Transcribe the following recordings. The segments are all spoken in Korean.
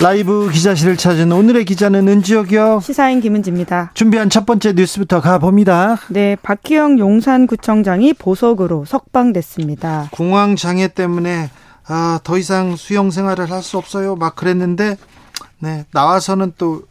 라이브 기자실을 찾은 오늘의 기자는 은지혁이요. 시사인 김은지입니다. 준비한 첫 번째 뉴스부터 가봅니다. 네, 박희영 용산구청장이 보석으로 석방됐습니다. 공황 장애 때문에 아, 더 이상 수영 생활을 할 수 없어요. 막 그랬는데 네, 나와서는 또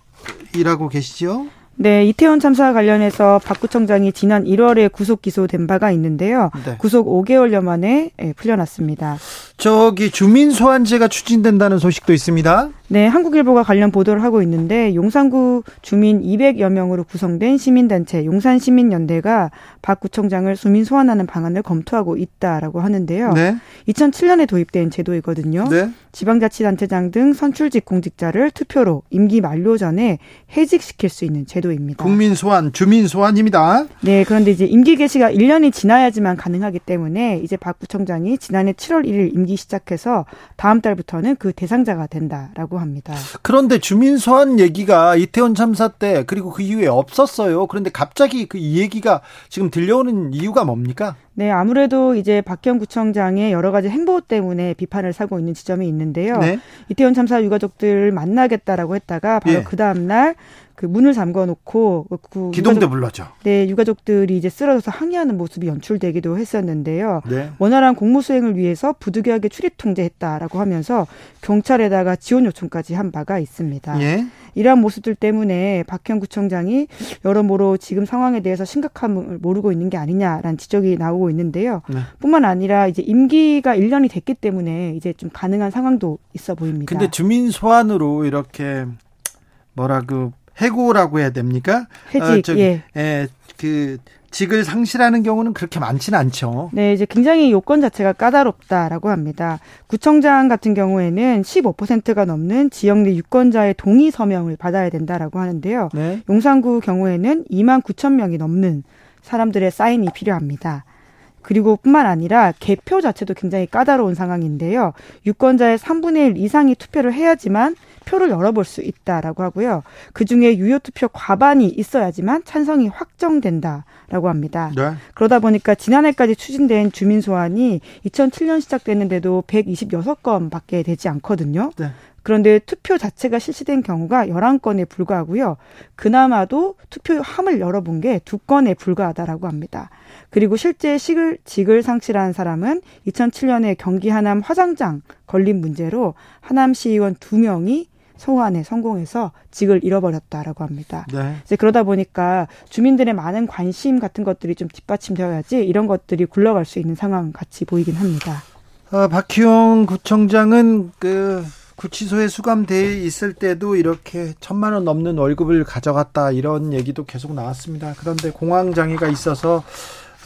일하고 계시죠? 네, 이태원 참사 관련해서 박 구청장이 지난 1월에 구속 기소된 바가 있는데요. 네. 구속 5개월여 만에 예, 풀려났습니다. 저기 주민 소환제가 추진된다는 소식도 있습니다. 네, 한국일보가 관련 보도를 하고 있는데 용산구 주민 200여 명으로 구성된 시민단체 용산시민연대가 박 구청장을 수민 소환하는 방안을 검토하고 있다라고 하는데요. 네. 2007년에 도입된 제도이거든요. 네. 지방자치단체장 등 선출직 공직자를 투표로 임기 만료 전에 해직시킬 수 있는 제도 입니다. 국민 소환, 주민 소환입니다. 네, 그런데 이제 임기 개시가 1년이 지나야지만 가능하기 때문에 이제 박 구청장이 지난해 7월 1일 임기 시작해서 다음 달부터는 그 대상자가 된다라고 합니다. 그런데 주민 소환 얘기가 이태원 참사 때 그리고 그 이후에 없었어요. 그런데 갑자기 그 이 얘기가 지금 들려오는 이유가 뭡니까? 네, 아무래도 이제 박형 구청장의 여러 가지 행보 때문에 비판을 사고 있는 지점이 있는데요. 네. 이태원 참사 유가족들 만나겠다라고 했다가 바로 예. 그 다음 날 그 문을 잠궈 놓고 그 기동대 유가족, 불렀죠. 네, 유가족들이 이제 쓰러져서 항의하는 모습이 연출되기도 했었는데요. 네. 원활한 공무 수행을 위해서 부득이하게 출입 통제했다라고 하면서 경찰에다가 지원 요청까지 한 바가 있습니다. 예. 이러한 모습들 때문에 박형 구청장이 여러모로 지금 상황에 대해서 심각함을 모르고 있는 게 아니냐라는 지적이 나오고 있는데요. 네. 뿐만 아니라 이제 임기가 1년이 됐기 때문에 이제 좀 가능한 상황도 있어 보입니다. 근데 주민 소환으로 이렇게 뭐라 그 해고라고 해야 됩니까? 해직. 어, 저기, 예. 예. 그 직을 상실하는 경우는 그렇게 많지는 않죠. 네, 이제 굉장히 요건 자체가 까다롭다라고 합니다. 구청장 같은 경우에는 15%가 넘는 지역 내 유권자의 동의 서명을 받아야 된다라고 하는데요. 네. 용산구 경우에는 2만 9천 명이 넘는 사람들의 사인이 필요합니다. 그리고 뿐만 아니라 개표 자체도 굉장히 까다로운 상황인데요. 유권자의 3분의 1 이상이 투표를 해야지만 표를 열어볼 수 있다라고 하고요. 그 중에 유효 투표 과반이 있어야지만 찬성이 확정된다 라고 합니다. 네. 그러다 보니까 지난해까지 추진된 주민 소환이 2007년 시작됐는데도 126건 밖에 되지 않거든요. 네. 그런데 투표 자체가 실시된 경우가 11건에 불과하고요. 그나마도 투표함을 열어본 게 2건에 불과하다라고 합니다. 그리고 실제 식을, 직을 상실한 사람은 2007년에 경기 하남 화장장 걸린 문제로 하남 시의원 2명이 소환에 성공해서 직을 잃어버렸다라고 합니다. 네. 이제 그러다 보니까 주민들의 많은 관심 같은 것들이 좀 뒷받침되어야지 이런 것들이 굴러갈 수 있는 상황 같이 보이긴 합니다. 어, 박희용 구청장은 그 구치소에 수감돼 있을 때도 이렇게 천만 원 넘는 월급을 가져갔다 이런 얘기도 계속 나왔습니다. 그런데 공황 장애가 있어서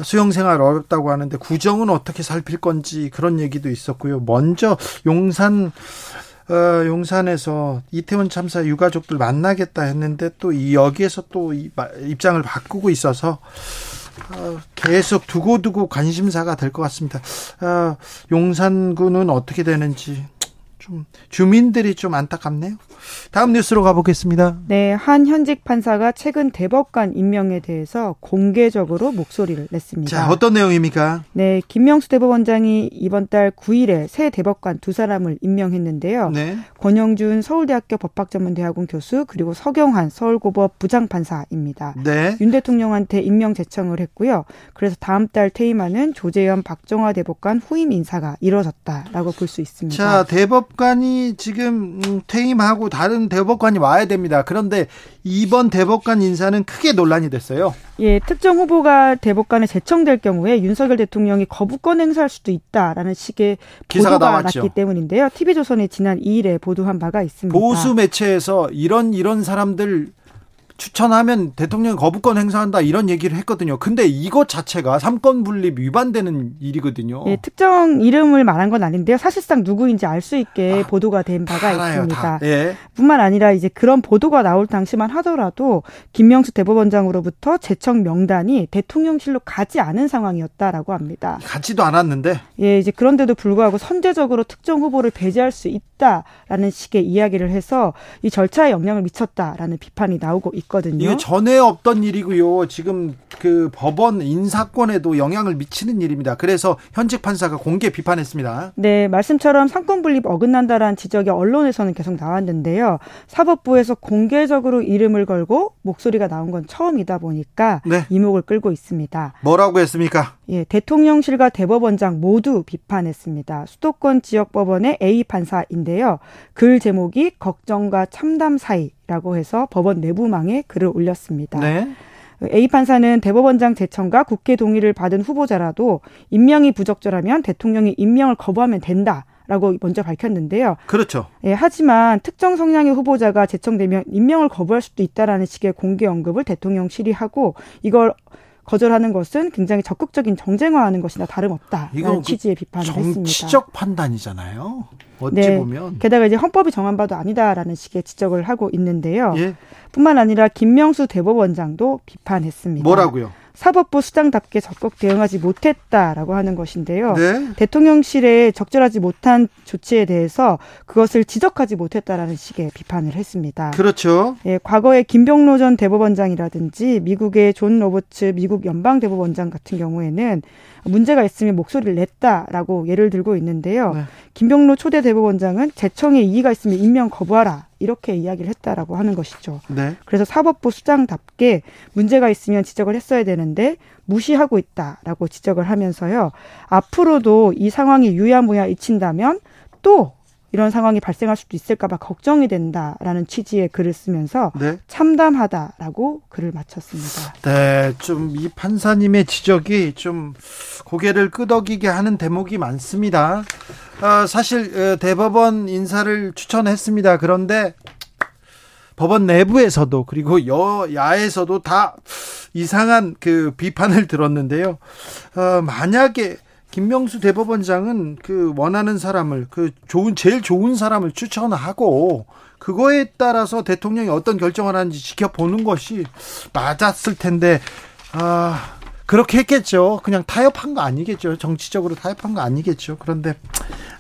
수영 생활 어렵다고 하는데 구정은 어떻게 살필 건지 그런 얘기도 있었고요. 먼저 용산 어, 용산에서 이태원 참사 유가족들 만나겠다 했는데 또 여기에서 또 입장을 바꾸고 있어서 어, 계속 두고두고 관심사가 될 것 같습니다. 어, 용산구는 어떻게 되는지 좀 주민들이 좀 안타깝네요. 다음 뉴스로 가보겠습니다. 네, 한 현직 판사가 최근 대법관 임명에 대해서 공개적으로 목소리를 냈습니다. 자, 어떤 내용입니까? 네, 김명수 대법원장이 이번 달 9일에 새 대법관 두 사람을 임명했는데요. 네. 권영준 서울대학교 법학전문대학원 교수 그리고 서경환 서울고법 부장판사입니다. 네. 윤 대통령한테 임명 제청을 했고요. 그래서 다음 달 퇴임하는 조재현 박정화 대법관 후임 인사가 이뤄졌다라고 볼 수 있습니다. 자, 대법 대법관이 지금 음, 퇴임하고 다른 대법관이 와야 됩니다. 그런데 이번 대법관 인사는 크게 논란이 됐어요. 예, 특정 후보가 대법관에 제청될 경우에 윤석열 대통령이 거부권 행사할 수도 있다라는 식의 기사가 보도가 나왔죠. 났기 때문인데요. TV조선이 지난 2일에 보도한 바가 있습니다. 보수 매체에서 이런 이런 사람들 추천하면 대통령 거부권 행사한다 이런 얘기를 했거든요. 근데 이것 자체가 삼권 분립 위반되는 일이거든요. 예, 특정 이름을 말한 건 아닌데요. 사실상 누구인지 알 수 있게 아, 보도가 된 바가 알아요, 있습니다. 예. 뿐만 아니라 이제 그런 보도가 나올 당시만 하더라도 김명수 대법원장으로부터 제청 명단이 대통령실로 가지 않은 상황이었다라고 합니다. 가지도 않았는데. 예, 이제 그런데도 불구하고 선제적으로 특정 후보를 배제할 수 있다라는 식의 이야기를 해서 이 절차에 영향을 미쳤다라는 비판이 나오고 있. 있거든요. 이게 전에 없던 일이고요. 지금 그 법원 인사권에도 영향을 미치는 일입니다. 그래서 현직 판사가 공개 비판했습니다. 네, 말씀처럼 삼권 분립 어긋난다라는 지적이 언론에서는 계속 나왔는데요. 사법부에서 공개적으로 이름을 걸고 목소리가 나온 건 처음이다 보니까 네. 이목을 끌고 있습니다. 뭐라고 했습니까? 예, 대통령실과 대법원장 모두 비판했습니다. 수도권 지역 법원의 A 판사인데요. 글 제목이 걱정과 참담 사이라고 해서 법원 내부망에 글을 올렸습니다. 네. A 판사는 대법원장 제청과 국회 동의를 받은 후보자라도 임명이 부적절하면 대통령이 임명을 거부하면 된다. 라고 먼저 밝혔는데요. 그렇죠. 예, 하지만 특정 성향의 후보자가 제청되면 임명을 거부할 수도 있다라는 식의 공개 언급을 대통령실이 하고 이걸 거절하는 것은 굉장히 적극적인 정쟁화하는 것이나 다름없다라는 그 취지의 비판을 정치적 했습니다. 정치적 판단이잖아요. 어찌 네. 보면 게다가 이제 헌법이 정한 바도 아니다라는 식의 지적을 하고 있는데요. 예. 뿐만 아니라 김명수 대법원장도 비판했습니다. 뭐라고요? 사법부 수장답게 적극 대응하지 못했다라고 하는 것인데요. 네? 대통령실에 적절하지 못한 조치에 대해서 그것을 지적하지 못했다라는 식의 비판을 했습니다. 그렇죠. 예, 과거에 김병로 전 대법원장이라든지 미국의 존 로버츠 미국 연방 대법원장 같은 경우에는 문제가 있으면 목소리를 냈다라고 예를 들고 있는데요. 네. 김병로 초대 대법원장은 재청에 이의가 있으면 임명 거부하라 이렇게 이야기를 했다라고 하는 것이죠. 네. 그래서 사법부 수장답게 문제가 있으면 지적을 했어야 되는데 무시하고 있다라고 지적을 하면서요. 앞으로도 이 상황이 유야무야 잊힌다면 또 이런 상황이 발생할 수도 있을까봐 걱정이 된다라는 취지의 글을 쓰면서 네. 참담하다라고 글을 마쳤습니다. 네, 좀 이 판사님의 지적이 좀 고개를 끄덕이게 하는 대목이 많습니다. 어, 사실 어, 대법원 인사를 추천했습니다. 그런데 법원 내부에서도 그리고 여야에서도 다 이상한 그 비판을 들었는데요. 어, 만약에 김명수 대법원장은 그 원하는 사람을 그 좋은 제일 좋은 사람을 추천하고 그거에 따라서 대통령이 어떤 결정을 하는지 지켜보는 것이 맞았을 텐데 아 그렇게 했겠죠. 그냥 타협한 거 아니겠죠. 정치적으로 타협한 거 아니겠죠. 그런데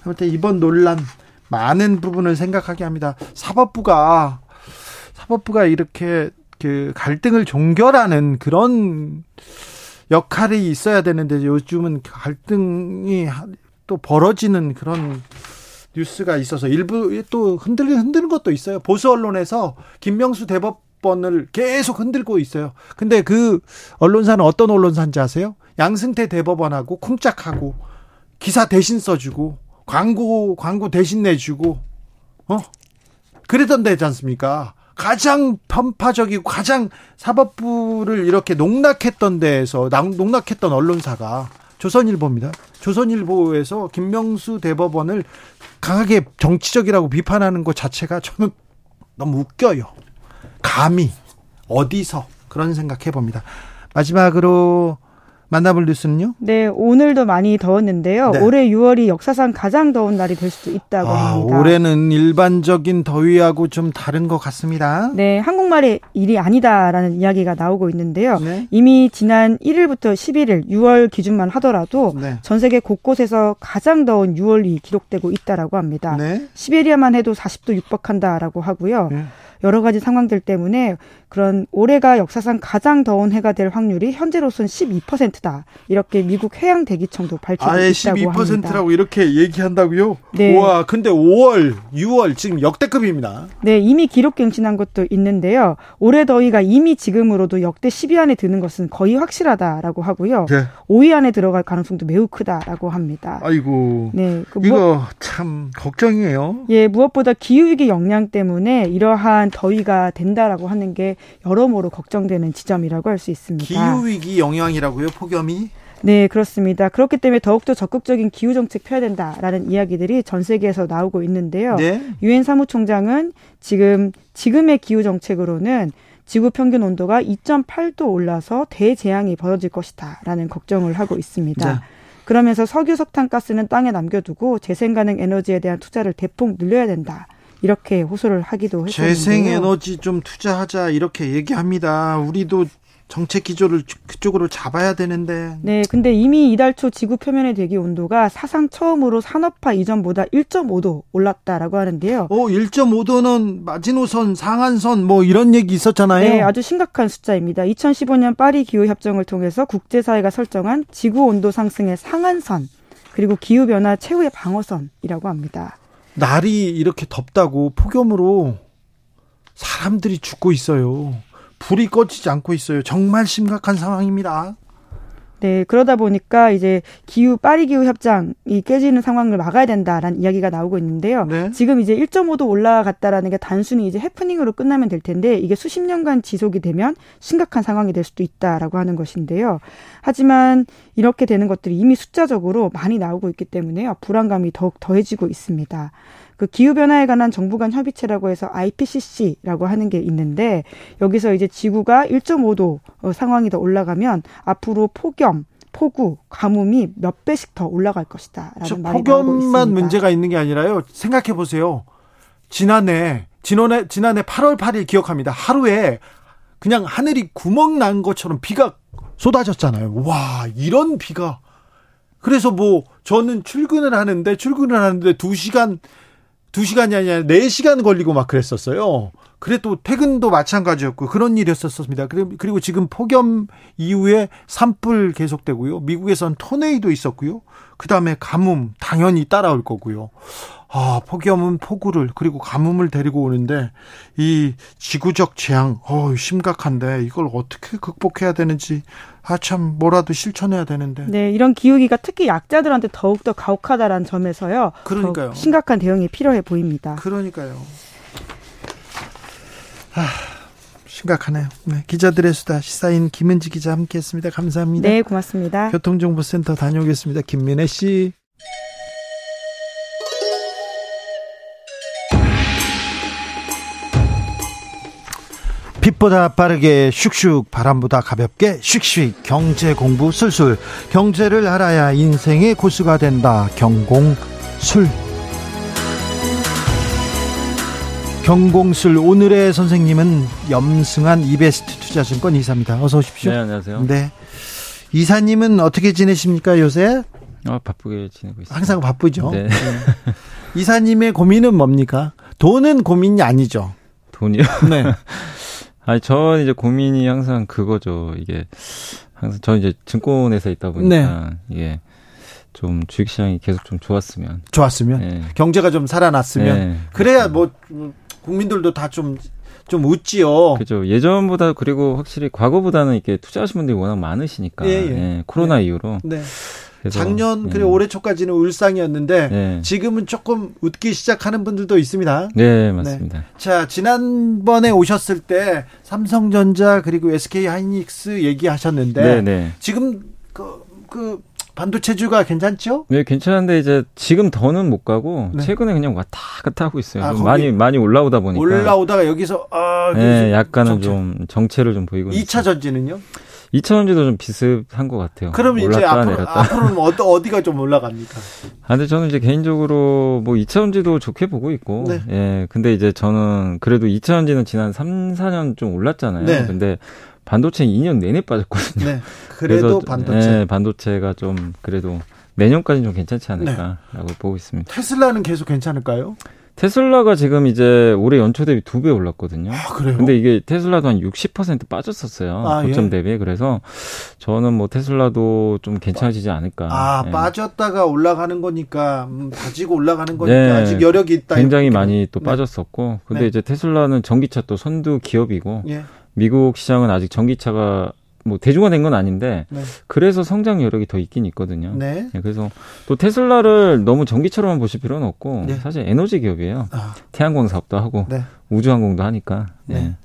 아무튼 이번 논란 많은 부분을 생각하게 합니다. 사법부가 사법부가 이렇게 그 갈등을 종결하는 그런 역할이 있어야 되는데 요즘은 갈등이 또 벌어지는 그런 뉴스가 있어서 일부 또 흔들리는 흔드는 것도 있어요. 보수 언론에서 김명수 대법원을 계속 흔들고 있어요. 근데 그 언론사는 어떤 언론사인지 아세요? 양승태 대법원하고 쿵짝하고 기사 대신 써주고 광고 광고 대신 내주고 어 그랬던 데지 않습니까? 가장 편파적이고 가장 사법부를 이렇게 농락했던 데에서 농락했던 언론사가 조선일보입니다. 조선일보에서 김명수 대법원을 강하게 정치적이라고 비판하는 것 자체가 저는 너무 웃겨요. 감히 어디서 그런 생각 해 봅니다. 마지막으로 만나볼 뉴스는요? 네, 오늘도 많이 더웠는데요. 네. 올해 6월이 역사상 가장 더운 날이 될 수도 있다고 아, 합니다. 올해는 일반적인 더위하고 좀 다른 것 같습니다. 네, 한국말의 일이 아니다라는 이야기가 나오고 있는데요. 네. 이미 지난 1일부터 11일 6월 기준만 하더라도 네. 전 세계 곳곳에서 가장 더운 6월이 기록되고 있다라고 합니다. 네. 시베리아만 해도 40도 육박한다라고 하고요. 네. 여러 가지 상황들 때문에 그런 올해가 역사상 가장 더운 해가 될 확률이 현재로선 12% 것이다. 이렇게 미국 해양 대기청도 밝혔다고 12%라고 합니다. 12%라고 이렇게 얘기한다고요? 네. 와, 근데 5월, 6월 지금 역대급입니다. 네, 이미 기록 갱신한 것도 있는데요. 올해 더위가 이미 지금으로도 역대 10위 안에 드는 것은 거의 확실하다라고 하고요. 네. 5위 안에 들어갈 가능성도 매우 크다라고 합니다. 아이고. 네. 그 이거 무엇, 참 걱정이에요. 예, 무엇보다 기후 위기 영향 때문에 이러한 더위가 된다라고 하는 게 여러모로 걱정되는 지점이라고 할 수 있습니다. 기후 위기 영향이라고요? 폭염 이? 네, 그렇습니다. 그렇기 때문에 더욱더 적극적인 기후 정책 펴야 된다라는 이야기들이 전 세계에서 나오고 있는데요. 네. 유엔 사무총장은 지금 지금의 기후 정책으로는 지구 평균 온도가 2.8도 올라서 대재앙이 벌어질 것이다라는 걱정을 하고 있습니다. 네. 그러면서 석유, 석탄, 가스는 땅에 남겨두고 재생 가능 에너지에 대한 투자를 대폭 늘려야 된다. 이렇게 호소를 하기도 했었는데요. 재생 에너지 좀 투자하자 이렇게 얘기합니다. 우리도 정책 기조를 그쪽으로 잡아야 되는데. 네, 근데 이미 이달 초 지구 표면의 대기 온도가 사상 처음으로 산업화 이전보다 1.5도 올랐다라고 하는데요. 어, 1.5도는 마지노선, 상한선 뭐 이런 얘기 있었잖아요. 네, 아주 심각한 숫자입니다. 2015년 파리 기후 협정을 통해서 국제 사회가 설정한 지구 온도 상승의 상한선 그리고 기후 변화 최후의 방어선이라고 합니다. 날이 이렇게 덥다고 폭염으로 사람들이 죽고 있어요. 불이 꺼지지 않고 있어요. 정말 심각한 상황입니다. 네, 그러다 보니까 이제 기후 파리 기후 협정이 깨지는 상황을 막아야 된다라는 이야기가 나오고 있는데요. 네. 지금 이제 1.5도 올라갔다라는 게 단순히 이제 해프닝으로 끝나면 될 텐데 이게 수십 년간 지속이 되면 심각한 상황이 될 수도 있다라고 하는 것인데요. 하지만 이렇게 되는 것들이 이미 숫자적으로 많이 나오고 있기 때문에요. 불안감이 더욱 더해지고 있습니다. 그 기후 변화에 관한 정부 간 협의체라고 해서 IPCC라고 하는 게 있는데 여기서 이제 지구가 1.5도 어, 상황이 더 올라가면 앞으로 폭염 폭우, 가뭄이 몇 배씩 더 올라갈 것이다라는 말이 나오고 있습니다. 폭염만 문제가 있는 게 아니라요. 생각해 보세요. 지난해 지난해 지난해 8월 8일 기억합니다. 하루에 그냥 하늘이 구멍 난 것처럼 비가 쏟아졌잖아요. 와, 이런 비가 그래서 뭐 저는 출근을 하는데 출근을 하는데 2시간 2시간이 아니라 4시간 걸리고 막 그랬었어요. 그래 또 퇴근도 마찬가지였고 그런 일이었었습니다. 그리고 지금 폭염 이후에 산불 계속되고요. 미국에선 토네이도 있었고요. 그다음에 가뭄 당연히 따라올 거고요. 아, 폭염은 폭우를 그리고 가뭄을 데리고 오는데 이 지구적 재앙 어 심각한데 이걸 어떻게 극복해야 되는지 아참 뭐라도 실천해야 되는데. 네, 이런 기후기가 특히 약자들한테 더욱 더 가혹하다라는 점에서요. 그러니까요. 심각한 대응이 필요해 보입니다. 그러니까요. 아, 심각하네요. 네, 기자들의 수다 시사인 김은지 기자 함께했습니다. 감사합니다. 네, 고맙습니다. 교통정보센터 다녀오겠습니다. 김민혜 씨. 빛보다 빠르게 슉슉 바람보다 가볍게 슉슉 경제 공부 술술 경제를 알아야 인생의 고수가 된다 경공술 경공술 오늘의 선생님은 염승한 이베스트 투자증권 이사입니다. 어서 오십시오. 네, 안녕하세요. 네. 이사님은 어떻게 지내십니까, 요새? 어, 바쁘게 지내고 있습니다. 항상 바쁘죠. 네. 네. 이사님의 고민은 뭡니까? 돈은 고민이 아니죠. 돈이요? 네. 아니, 저 이제 고민이 항상 그거죠. 이게 항상 저 이제 증권회사 있다 보니까 네. 이게 좀 주식시장이 계속 좀 좋았으면. 좋았으면. 네. 경제가 좀 살아났으면. 네. 그래야 뭐 국민들도 다좀좀 웃지요. 그죠. 예전보다 그리고 확실히 과거보다는 이렇게 투자하신 분들이 워낙 많으시니까. 예, 예. 예 코로나 네. 이후로. 네. 작년 그리고 예. 올해 초까지는 울상이었는데 네. 지금은 조금 웃기 시작하는 분들도 있습니다. 네, 맞습니다. 네. 자, 지난번에 오셨을 때 삼성전자 그리고 SK 하이닉스 얘기하셨는데 네, 네. 지금 그, 그 반도체주가 괜찮죠? 네, 괜찮은데 이제 지금 더는 못 가고 네. 최근에 그냥 왔다 갔다 하고 있어요. 아, 많이 많이 올라오다 보니까 올라오다가 여기서 아, 네, 약간은 정체. 좀 정체를 좀 보이고 2차 전지는요? 2차 전지도 좀 비슷한 것 같아요. 그럼 이제 앞으로, 앞으로는 어디, 어디가 좀 올라갑니까? 아, 근데 저는 이제 개인적으로 뭐 2차 전지도 좋게 보고 있고, 네. 예, 근데 이제 저는 그래도 2차 전지는 지난 3, 4년 좀 올랐잖아요. 네. 근데 반도체 2년 내내 빠졌거든요. 네. 그래도 반도체. 네, 반도체가 좀 그래도 내년까지는 좀 괜찮지 않을까라고 네. 보고 있습니다. 테슬라는 계속 괜찮을까요? 테슬라가 지금 이제 올해 연초 대비 두 배 올랐거든요. 아, 그래요? 근데 이게 테슬라도 한 60% 빠졌었어요. 아, 고점 예. 대비. 그래서 저는 뭐 테슬라도 좀 괜찮아지지 않을까. 아, 예. 빠졌다가 올라가는 거니까 음, 다지고 올라가는 거니까 네. 아직 여력이 있다. 굉장히 많이 또 네. 빠졌었고. 근데 네. 이제 테슬라는 전기차 또 선두 기업이고 예. 미국 시장은 아직 전기차가 뭐 대중화된 건 아닌데 네. 그래서 성장 여력이 더 있긴 있거든요. 네. 네. 그래서 또 테슬라를 너무 전기차로만 보실 필요는 없고 네. 사실 에너지 기업이에요. 아. 태양광 사업도 하고 네. 우주항공도 하니까 네. 네.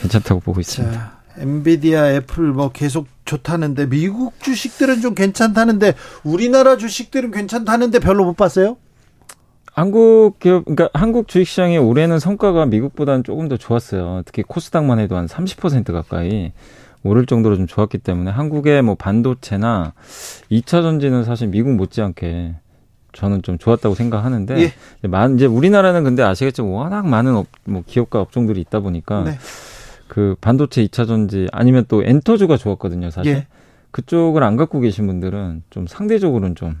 괜찮다고 보고 있습니다. 자, 엔비디아, 애플 뭐 계속 좋다는데 미국 주식들은 좀 괜찮다는데 우리나라 주식들은 괜찮다는데 별로 못 봤어요? 한국 기업, 그러니까 한국 주식시장의 올해는 성과가 미국보다는 조금 더 좋았어요. 특히 코스닥만 해도 한 30% 가까이. 오를 정도로 좀 좋았기 때문에 한국의 뭐 반도체나 2차 전지는 사실 미국 못지않게 저는 좀 좋았다고 생각하는데 예. 이제 우리나라는 근데 아시겠지만 워낙 많은 업, 뭐 기업과 업종들이 있다 보니까 네. 그 반도체 2차 전지 아니면 또 엔터주가 좋았거든요, 사실. 예. 그쪽을 안 갖고 계신 분들은 좀 상대적으로는 좀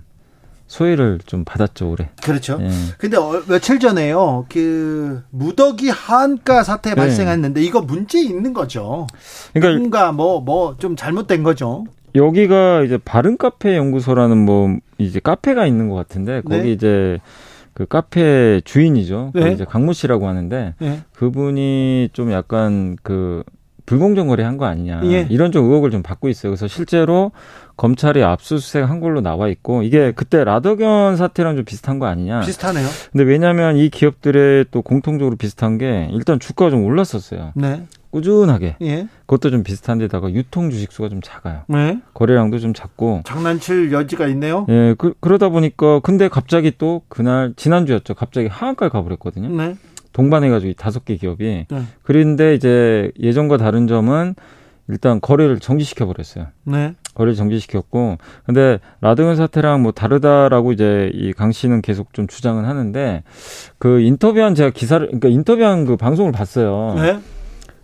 소외를 좀 받았죠 올해. 그렇죠. 예. 근데 어, 며칠 전에요 그 무더기 하한가 사태 네. 발생했는데 이거 문제 있는 거죠. 그러니까 뭔가 뭐 뭐 좀 잘못된 거죠. 여기가 이제 바른 카페 연구소라는 뭐 이제 카페가 있는 것 같은데 거기 네. 이제 그 카페 주인이죠. 네. 이제 강모 씨라고 하는데 네. 그분이 좀 약간 그 불공정 거래한 거 아니냐 예. 이런 좀 의혹을 좀 받고 있어요. 그래서 실제로 검찰이 압수수색 한 걸로 나와 있고 이게 그때 라더견 사태랑 좀 비슷한 거 아니냐. 비슷하네요. 근데 왜냐하면 이 기업들의 또 공통적으로 비슷한 게 일단 주가가 좀 올랐었어요. 네. 꾸준하게. 예. 그것도 좀 비슷한데다가 유통 주식 수가 좀 작아요. 네. 거래량도 좀 작고. 장난칠 여지가 있네요. 예, 그, 그러다 보니까 근데 갑자기 또 그날 지난주였죠. 갑자기 하한가를 가버렸거든요. 네. 동반해가지고 다섯 개 기업이. 네. 그런데 이제 예전과 다른 점은 일단 거래를 정지시켜 버렸어요. 네. 거래를 정지시켰고, 근데 라드건 사태랑 뭐 다르다라고 이제 이 강 씨는 계속 좀 주장은 하는데 그 인터뷰한 제가 기사를 그러니까 인터뷰한 그 방송을 봤어요. 네.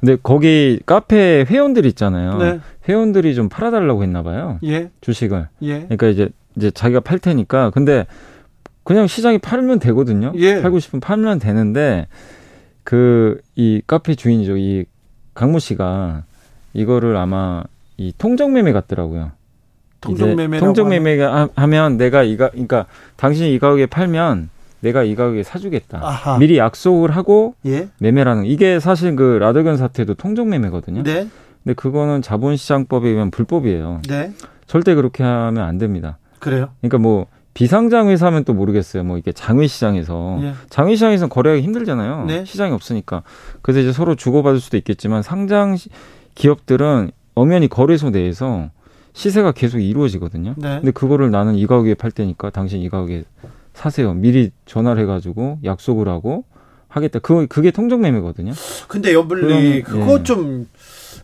근데 거기 카페 회원들 있잖아요. 네. 회원들이 좀 팔아달라고 했나 봐요. 예. 주식을. 예. 그러니까 이제 이제 자기가 팔 테니까 근데 그냥 시장이 팔면 되거든요. 예. 팔고 싶으면 팔면 되는데 그 이 카페 주인이죠. 이 강모 씨가 이거를 아마 이 통정매매 같더라고요. 통정매매 통정매매가 하면 내가 이가 그러니까 당신이 이 가격에 팔면 내가 이 가격에 사주겠다. 아하. 미리 약속을 하고 예? 매매라는 이게 사실 그 라더견 사태도 통정매매거든요. 네. 근데 그거는 자본시장법에 의한 불법이에요. 네. 절대 그렇게 하면 안 됩니다. 그래요? 그러니까 뭐 비상장 회사면 또 모르겠어요. 뭐 이게 장외 시장에서 예. 장외 시장에서는 거래하기 힘들잖아요. 네. 시장이 없으니까. 그래서 이제 서로 주고받을 수도 있겠지만 상장 기업들은 엄연히 거래소 내에서 시세가 계속 이루어지거든요. 네. 근데 그거를 나는 이 가격에 팔 테니까 당신 이 가격에 사세요. 미리 전화를 해가지고 약속을 하고 하겠다. 그 그게 통정매매거든요. 근데 연블리 그거 예. 좀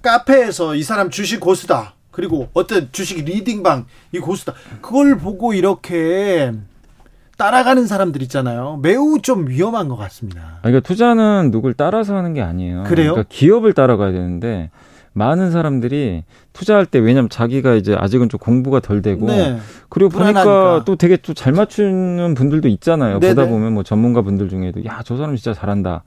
카페에서 이 사람 주식 고수다. 그리고 어떤 주식 리딩방 이 고수다. 그걸 보고 이렇게 따라가는 사람들 있잖아요. 매우 좀 위험한 것 같습니다. 그러니까 투자는 누굴 따라서 하는 게 아니에요. 그래요? 그러니까 기업을 따라가야 되는데 많은 사람들이 투자할 때 왜냐면 자기가 이제 아직은 좀 공부가 덜 되고 네. 그리고 불안하니까. 보니까 또 되게 또 잘 맞추는 분들도 있잖아요. 네네. 보다 보면 뭐 전문가 분들 중에도 야 저 사람 진짜 잘한다.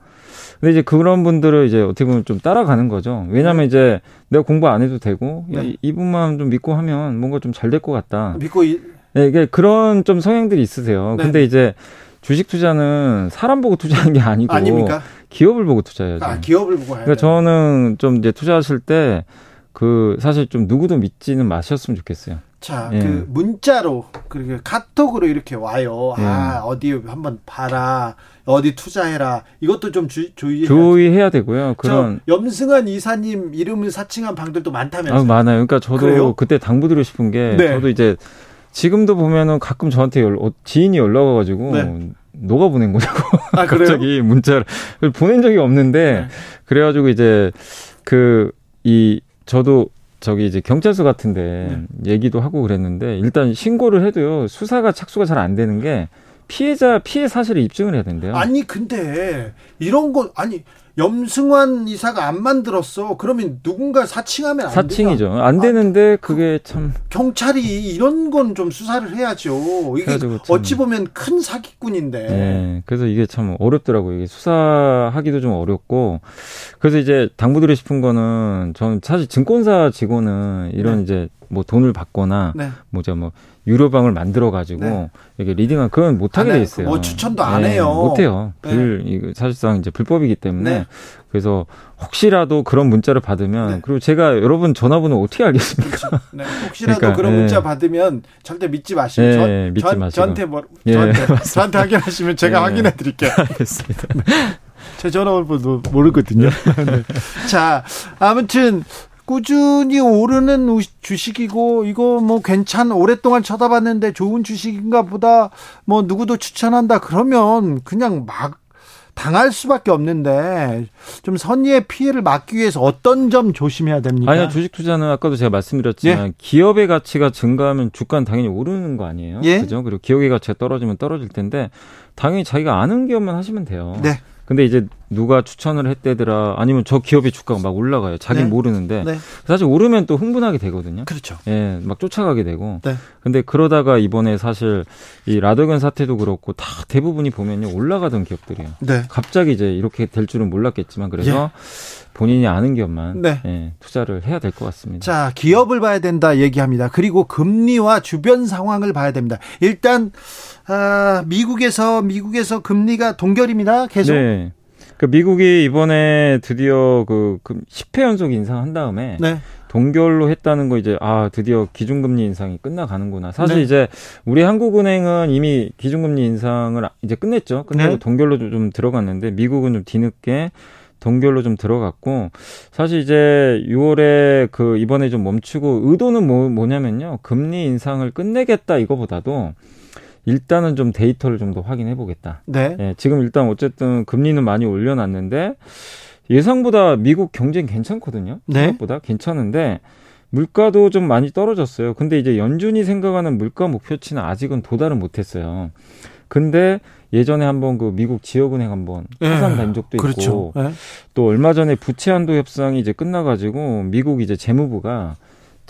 근데 이제 그런 분들을 이제 어떻게 보면 좀 따라가는 거죠. 왜냐면 네. 이제 내가 공부 안 해도 되고 네. 야, 이분만 좀 믿고 하면 뭔가 좀 잘 될 것 같다. 믿고 이... 네, 이게 그런 좀 성향들이 있으세요. 네. 근데 이제 주식 투자는 사람 보고 투자하는 게 아니고 아닙니까? 기업을 보고 투자해야죠. 아, 기업을 보고 해야 그러니까 저는 좀 이제 투자하실 때 그 사실 좀 누구도 믿지는 마셨으면 좋겠어요. 자, 예. 그 문자로 그리고 카톡으로 이렇게 와요. 예. 아, 어디 한번 봐라. 어디 투자해라. 이것도 좀 주, 주의해야 주의해야 되고요. 그런 염승환 이사님 이름을 사칭한 방들도 많다면서요. 아, 많아요. 그러니까 저도 그래요? 그때 당부 드리고 싶은 게 네. 저도 이제 지금도 보면은 가끔 저한테 연, 어, 지인이 연락 와가지고 네. 녹아 보낸 거냐고 아, 갑자기 문자를 보낸 적이 없는데 네. 그래가지고 이제 그 이 저도 저기 이제 경찰서 같은데 네. 얘기도 하고 그랬는데 일단 신고를 해도요 수사가 착수가 잘 안 되는 게 피해자 피해 사실을 입증을 해야 된대요. 아니 근데 이런 거 아니 염승환 이사가 안 만들었어. 그러면 누군가 사칭하면 안 사칭이죠. 돼요. 안 되는데 아, 그게 참 경찰이 이런 건 좀 수사를 해야죠. 이게 어찌 보면 큰 사기꾼인데. 네. 그래서 이게 참 어렵더라고요. 이게 수사하기도 좀 어렵고 그래서 이제 당부드리고 싶은 거는 저는 사실 증권사 직원은 이런 네. 이제 뭐 돈을 받거나 네. 뭐죠 뭐 유료방을 만들어 가지고 네. 이게 리딩한 그건 못 하게 돼 있어요. 뭐 추천도 안 네, 해요. 못 해요. 네. 불 이거 사실상 이제 불법이기 때문에 네. 그래서 혹시라도 그런 문자를 받으면 네. 그리고 제가 여러분 전화번호 어떻게 알겠습니까? 그렇죠. 네. 혹시라도 그러니까, 그런 문자 받으면 절대 믿지 마시고 저, 믿지 저, 마시고 저한테 뭐 예, 저한테, 저한테 확인하시면 제가 확인해 드릴게요. 알겠습니다. 제 전화번호도 모르거든요. 자, 아무튼 꾸준히 오르는 주식이고 이거 뭐 괜찮 오랫동안 쳐다봤는데 좋은 주식인가 보다 뭐 누구도 추천한다 그러면 그냥 막 당할 수밖에 없는데 좀 선의의 피해를 막기 위해서 어떤 점 조심해야 됩니까? 아니요 주식 투자는 아까도 제가 말씀드렸지만 예? 기업의 가치가 증가하면 주가는 당연히 오르는 거 아니에요? 예? 그죠? 그리고 기업의 가치가 떨어지면 떨어질 텐데 당연히 자기가 아는 기업만 하시면 돼요. 네. 근데 이제 누가 추천을 했대더라 아니면 저 기업의 주가가 막 올라가요. 자기는 네. 모르는데 네. 사실 오르면 또 흥분하게 되거든요. 그렇죠. 예, 막 쫓아가게 되고. 네. 근데 그러다가 이번에 사실 이 라더견 사태도 그렇고 다 대부분이 보면요 올라가던 기업들이에요. 네. 갑자기 이제 이렇게 될 줄은 몰랐겠지만 그래서 예. 본인이 아는 기업만 네. 예, 투자를 해야 될 것 같습니다. 자, 기업을 봐야 된다 얘기합니다. 그리고 금리와 주변 상황을 봐야 됩니다. 일단 아, 미국에서 미국에서 금리가 동결입니다. 계속. 네. 그 미국이 이번에 드디어 그 10회 연속 인상한 다음에 네. 동결로 했다는 거 이제 아 드디어 기준금리 인상이 끝나가는구나. 사실 네. 이제 우리 한국은행은 이미 기준금리 인상을 이제 끝냈죠. 끝내고 네. 동결로 좀 들어갔는데 미국은 좀 뒤늦게 동결로 좀 들어갔고 사실 이제 6월에 그 이번에 좀 멈추고 의도는 뭐, 뭐냐면요 금리 인상을 끝내겠다 이거보다도 일단은 좀 데이터를 좀 더 확인해 보겠다. 네. 예, 지금 일단 어쨌든 금리는 많이 올려놨는데 예상보다 미국 경쟁 괜찮거든요. 네. 생각보다 괜찮은데 물가도 좀 많이 떨어졌어요. 근데 이제 연준이 생각하는 물가 목표치는 아직은 도달은 못했어요. 근데 예전에 한번 그 미국 지역은행 한번 파산 된 적도 있고 그렇죠. 네. 또 얼마 전에 부채 한도 협상이 이제 끝나가지고 미국 이제 재무부가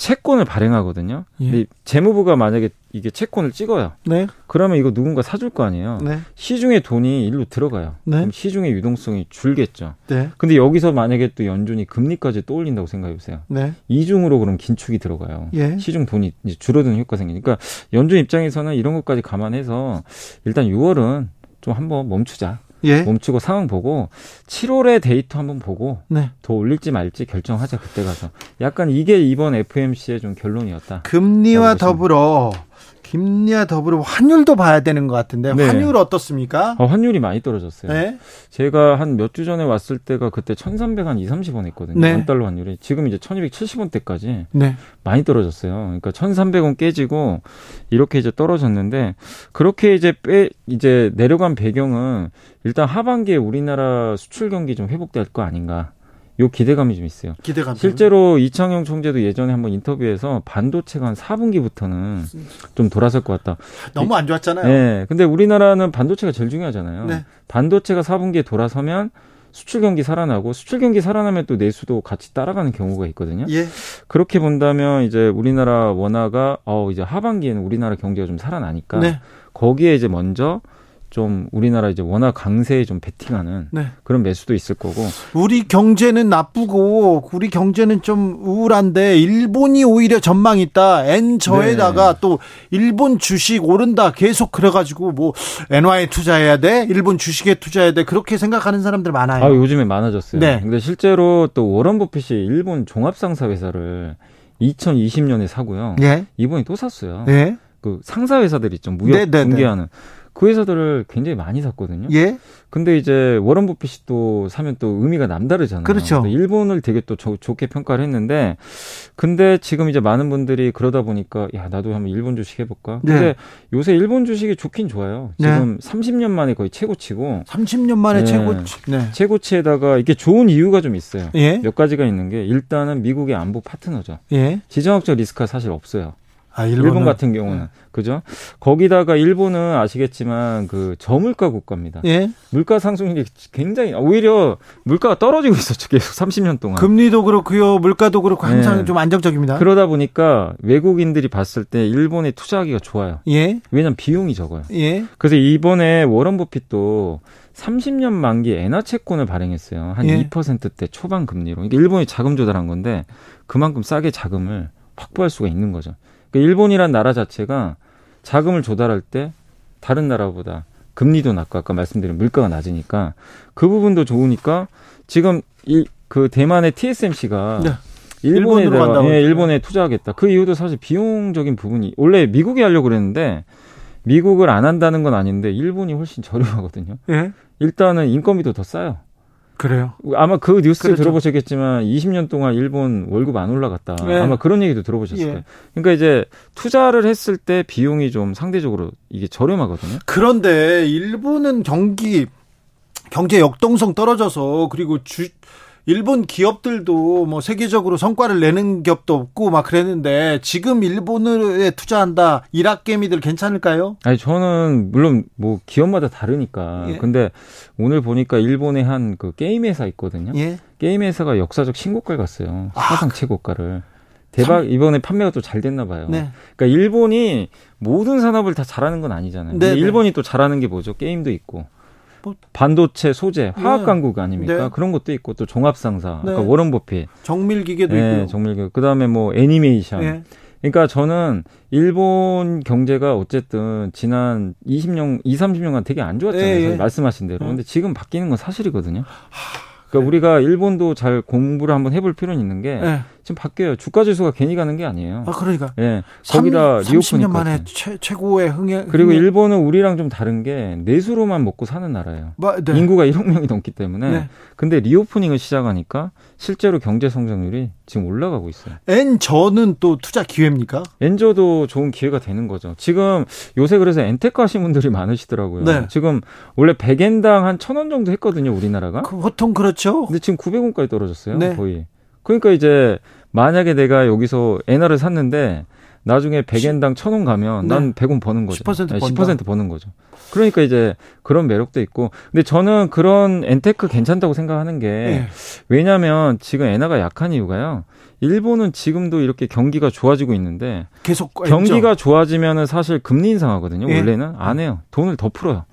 채권을 발행하거든요. 예. 근데 재무부가 만약에 이게 채권을 찍어요. 네. 그러면 이거 누군가 사줄 거 아니에요. 네. 시중에 돈이 일로 들어가요. 네. 그럼 시중의 유동성이 줄겠죠. 네. 근데 여기서 만약에 또 연준이 금리까지 또 올린다고 생각해 보세요. 네. 이중으로 그럼 긴축이 들어가요. 예. 시중 돈이 이제 줄어드는 효과 생기니까 연준 입장에서는 이런 것까지 감안해서 일단 6월은 좀 한번 멈추자. 예. 멈추고 상황 보고 7월에 데이터 한번 보고 네. 더 올릴지 말지 결정하자 그때 가서 약간 이게 이번 FMC의 좀 결론이었다. 금리와 더불어 김리와 더불어 환율도 봐야 되는 것 같은데 네. 환율 어떻습니까? 어, 환율이 많이 떨어졌어요. 네. 제가 한 몇 주 전에 왔을 때가 그때 1,300 한 2, 30원 했거든요. 네. 원달러 환율이 지금 이제 1,270원대까지 네. 많이 떨어졌어요. 그러니까 1,300원 깨지고 이렇게 이제 떨어졌는데 그렇게 이제 빼 이제 내려간 배경은 일단 하반기에 우리나라 수출 경기 좀 회복될 거 아닌가. 요 기대감이 좀 있어요. 기대감. 실제로 이창용 총재도 예전에 한번 인터뷰에서 반도체가 한 4분기부터는 좀 돌아설 것 같다. 너무 안 좋았잖아요. 네. 근데 우리나라는 반도체가 제일 중요하잖아요. 네. 반도체가 4분기에 돌아서면 수출 경기 살아나고 수출 경기 살아나면 또 내수도 같이 따라가는 경우가 있거든요. 예. 그렇게 본다면 이제 우리나라 원화가 어 이제 하반기에는 우리나라 경제가 좀 살아나니까 네. 거기에 이제 먼저 좀 우리나라 이제 워낙 강세에 좀 베팅하는 네. 그런 매수도 있을 거고 우리 경제는 나쁘고 우리 경제는 좀 우울한데 일본이 오히려 전망 있다 엔 저에다가 네. 또 일본 주식 오른다 계속 그래가지고 뭐 엔화에 투자해야 돼 일본 주식에 투자해야 돼 그렇게 생각하는 사람들 많아요. 아 요즘에 많아졌어요. 네. 근데 실제로 또 워런 버핏이 일본 종합상사 회사를 2020년에 사고요. 네. 이번에 또 샀어요. 네. 그 상사 회사들 있죠 무역 네, 네, 네. 중개하는 그 회사들을 굉장히 많이 샀거든요. 예. 근데 이제 워런 버핏이 또 사면 또 의미가 남다르잖아요. 그렇죠. 일본을 되게 또 조, 좋게 평가를 했는데 근데 지금 이제 많은 분들이 그러다 보니까 야 나도 한번 일본 주식 해볼까. 네. 근데 네. 요새 일본 주식이 좋긴 좋아요. 지금 네. 30년 만에 거의 최고치고. 30년 만에 네. 최고치. 네. 최고치에다가 이게 좋은 이유가 좀 있어요. 예. 몇 가지가 있는 게 일단은 미국의 안보 파트너죠. 예. 지정학적 리스크가 사실 없어요. 아, 일본 같은 경우는 네. 그죠? 거기다가 일본은 아시겠지만 그 저물가 국가입니다. 예? 물가 상승률이 굉장히 오히려 물가가 떨어지고 있었죠. 계속 30년 동안. 금리도 그렇고요. 물가도 그렇고 항상 네. 좀 안정적입니다. 그러다 보니까 외국인들이 봤을 때 일본에 투자하기가 좋아요. 예? 왜냐면 비용이 적어요. 예? 그래서 이번에 워런 버핏도 30년 만기 엔화 채권을 발행했어요. 한 예? 2%대 초반 금리로. 그러니까 일본이 자금 조달한 건데 그만큼 싸게 자금을 확보할 수가 있는 거죠. 그러니까 일본이란 나라 자체가 자금을 조달할 때 다른 나라보다 금리도 낮고 아까 말씀드린 물가가 낮으니까 그 부분도 좋으니까 지금 이 그 대만의 TSMC가 네. 일본에 예, 일본에 투자하겠다. 그 이유도 사실 비용적인 부분이 원래 미국이 하려고 그랬는데 미국을 안 한다는 건 아닌데 일본이 훨씬 저렴하거든요. 예? 일단은 인건비도 더 싸요. 그래요? 아마 그 뉴스 그렇죠. 들어보셨겠지만 20년 동안 일본 월급 안 올라갔다. 네. 아마 그런 얘기도 들어보셨을 예. 거예요. 그러니까 이제 투자를 했을 때 비용이 좀 상대적으로 이게 저렴하거든요. 그런데 일본은 경기 경제 역동성 떨어져서 그리고 주 일본 기업들도 뭐 세계적으로 성과를 내는 기업도 없고 막 그랬는데 지금 일본에 투자한다 이락 개미들 괜찮을까요? 아니 저는 물론 뭐 기업마다 다르니까 예. 근데 오늘 보니까 일본에 한그 게임 회사 있거든요. 예. 게임 회사가 역사적 신고가를 갔어요. 사상 아, 최고가를. 대박 이번에 판매가 또 잘 됐나 봐요. 네. 그러니까 일본이 모든 산업을 다 잘하는 건 아니잖아요. 네, 네. 일본이 또 잘하는 게 뭐죠? 게임도 있고 뭐 반도체, 소재, 화학 네. 강국 아닙니까? 네. 그런 것도 있고 또 종합 상사, 네. 아까 워런 버핏, 정밀 기계도 네, 있고, 정밀 기계. 그다음에 뭐 애니메이션. 네. 그러니까 저는 일본 경제가 어쨌든 지난 20년, 2, 30년간 되게 안 좋았잖아요. 네, 말씀하신 대로. 근데 지금 바뀌는 건 사실이거든요. 하... 그러니까 우리가 일본도 잘 공부를 한번 해볼 필요는 있는 게 네. 지금 바뀌어요. 주가 지수가 괜히 가는 게 아니에요. 아 그러니까. 예. 거기다 reopening 30년 만에 최, 최고의 흥행. 그리고 일본은 우리랑 좀 다른 게 내수로만 먹고 사는 나라예요. 마, 네. 인구가 1억 명이 넘기 때문에. 네. 근데 reopening을 시작하니까 실제로 경제 성장률이 지금 올라가고 있어요. 엔저는 또 투자 기회입니까? 엔저도 좋은 기회가 되는 거죠. 지금 요새 그래서 엔테크 하신 분들이 많으시더라고요. 네. 지금 원래 100엔당 한 1000원 정도 했거든요, 우리나라가. 그 보통 그렇죠. 근데 지금 900원까지 떨어졌어요. 네. 거의. 그러니까 이제 만약에 내가 여기서 엔화를 샀는데 나중에 100엔당 1000원 가면 네. 난 100원 버는 거죠. 10% 네, 10% 버는 거죠. 그러니까 이제 그런 매력도 있고. 근데 저는 그런 엔테크 괜찮다고 생각하는 게 네. 왜냐면 지금 엔화가 약한 이유가요. 일본은 지금도 이렇게 경기가 좋아지고 있는데 계속 경기가 좋아지면은 사실 금리 인상하거든요. 예. 원래는 안 해요. 돈을 더 풀어요.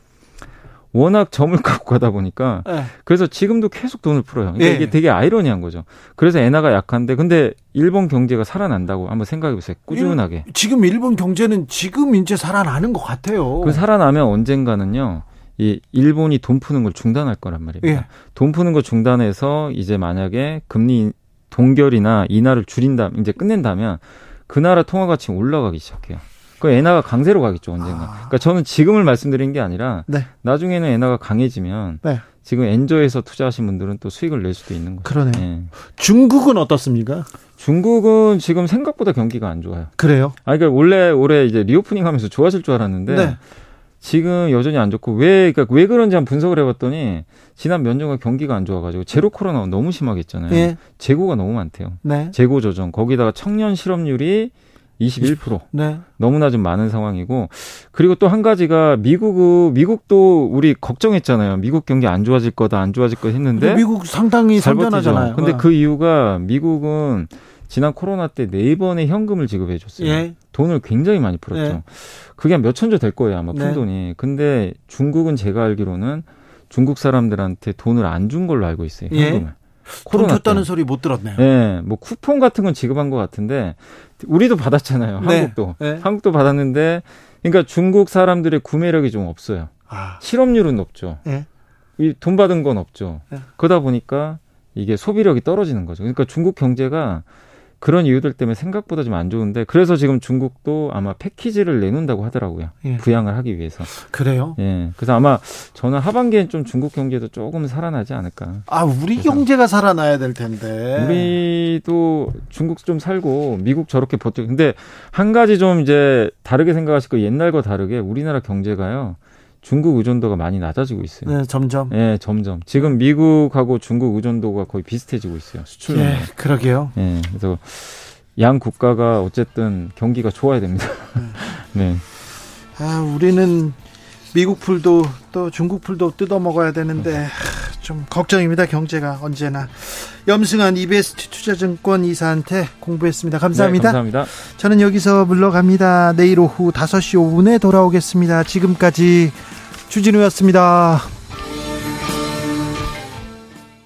워낙 저물가로 가다 보니까 네. 그래서 지금도 계속 돈을 풀어요. 그러니까 네. 이게 되게 아이러니한 거죠. 그래서 엔화가 약한데 근데 일본 경제가 살아난다고 한번 생각해 보세요. 꾸준하게. 일, 지금 일본 경제는 지금 이제 살아나는 것 같아요. 그 살아나면 언젠가는요. 이 일본이 돈 푸는 걸 중단할 거란 말입니다. 예. 돈 푸는 거 중단해서 이제 만약에 금리 동결이나 인하를 줄인다 이제 끝낸다면 그 나라 통화 가치 올라가기 시작해요. 그 엔화가 강세로 가겠죠 언젠가. 아. 그러니까 저는 지금을 말씀드린 게 아니라 네. 나중에는 엔화가 강해지면 네. 지금 엔저에서 투자하신 분들은 또 수익을 낼 수도 있는 거죠. 그러네. 네. 중국은 어떻습니까? 중국은 지금 생각보다 경기가 안 좋아요. 그래요? 아, 그러니까 원래 올해 이제 reopening 하면서 좋아질 줄 알았는데 네. 지금 여전히 안 좋고 왜 그러니까 왜 그런지 한번 분석을 해봤더니 지난 몇 년간 경기가 안 좋아가지고 제로 코로나 너무 심하게 했잖아요. 네. 재고가 너무 많대요. 네. 재고 조정 거기다가 청년 실업률이 21%. 네. 너무나 좀 많은 상황이고 그리고 또 한 가지가 미국 미국도 우리 걱정했잖아요. 미국 경기 안 좋아질 거다, 안 좋아질 거 했는데 미국 상당히 선전하잖아요. 근데 네. 그 이유가 미국은 지난 코로나 때 네 번의 현금을 지급해 줬어요. 예. 돈을 굉장히 많이 풀었죠. 예. 그게 한 몇 천조 될 거예요, 아마 푼 네. 돈이. 근데 중국은 제가 알기로는 중국 사람들한테 돈을 안 준 걸로 알고 있어요. 예. 현금을. 예. 코로나 줬다는 소리 못 들었네요. 네, 뭐 쿠폰 같은 건 지급한 것 같은데 우리도 받았잖아요. 네. 한국도 네. 한국도 받았는데 그러니까 중국 사람들의 구매력이 좀 없어요. 아. 실업률은 높죠. 네. 이돈 받은 건 없죠. 네. 그러다 보니까 이게 소비력이 떨어지는 거죠. 그러니까 중국 경제가 그런 이유들 때문에 생각보다 좀 안 좋은데 그래서 지금 중국도 아마 패키지를 내놓는다고 하더라고요. 예. 부양을 하기 위해서. 그래요? 예. 그래서 아마 저는 하반기엔 좀 중국 경제도 조금 살아나지 않을까. 아, 우리 경제가 살아나야 될 텐데. 우리도 중국 좀 살고 미국 저렇게 버텨. 근데 한 가지 좀 이제 다르게 생각하실 거 옛날과 다르게 우리나라 경제가요. 중국 의존도가 많이 낮아지고 있어요. 네, 점점. 네, 점점. 지금 미국하고 중국 의존도가 거의 비슷해지고 있어요. 수출로. 예, 그러게요. 예, 그래서 양 국가가 어쨌든 경기가 좋아야 됩니다. 네. 아, 우리는 미국 풀도 또 중국 풀도 뜯어 먹어야 되는데 좀 걱정입니다. 경제가 언제나. 염승한 EBS 투자증권 이사한테 공부했습니다. 감사합니다. 네, 감사합니다. 저는 여기서 물러갑니다. 내일 오후 5시 5분에 돌아오겠습니다. 지금까지 주진우였습니다.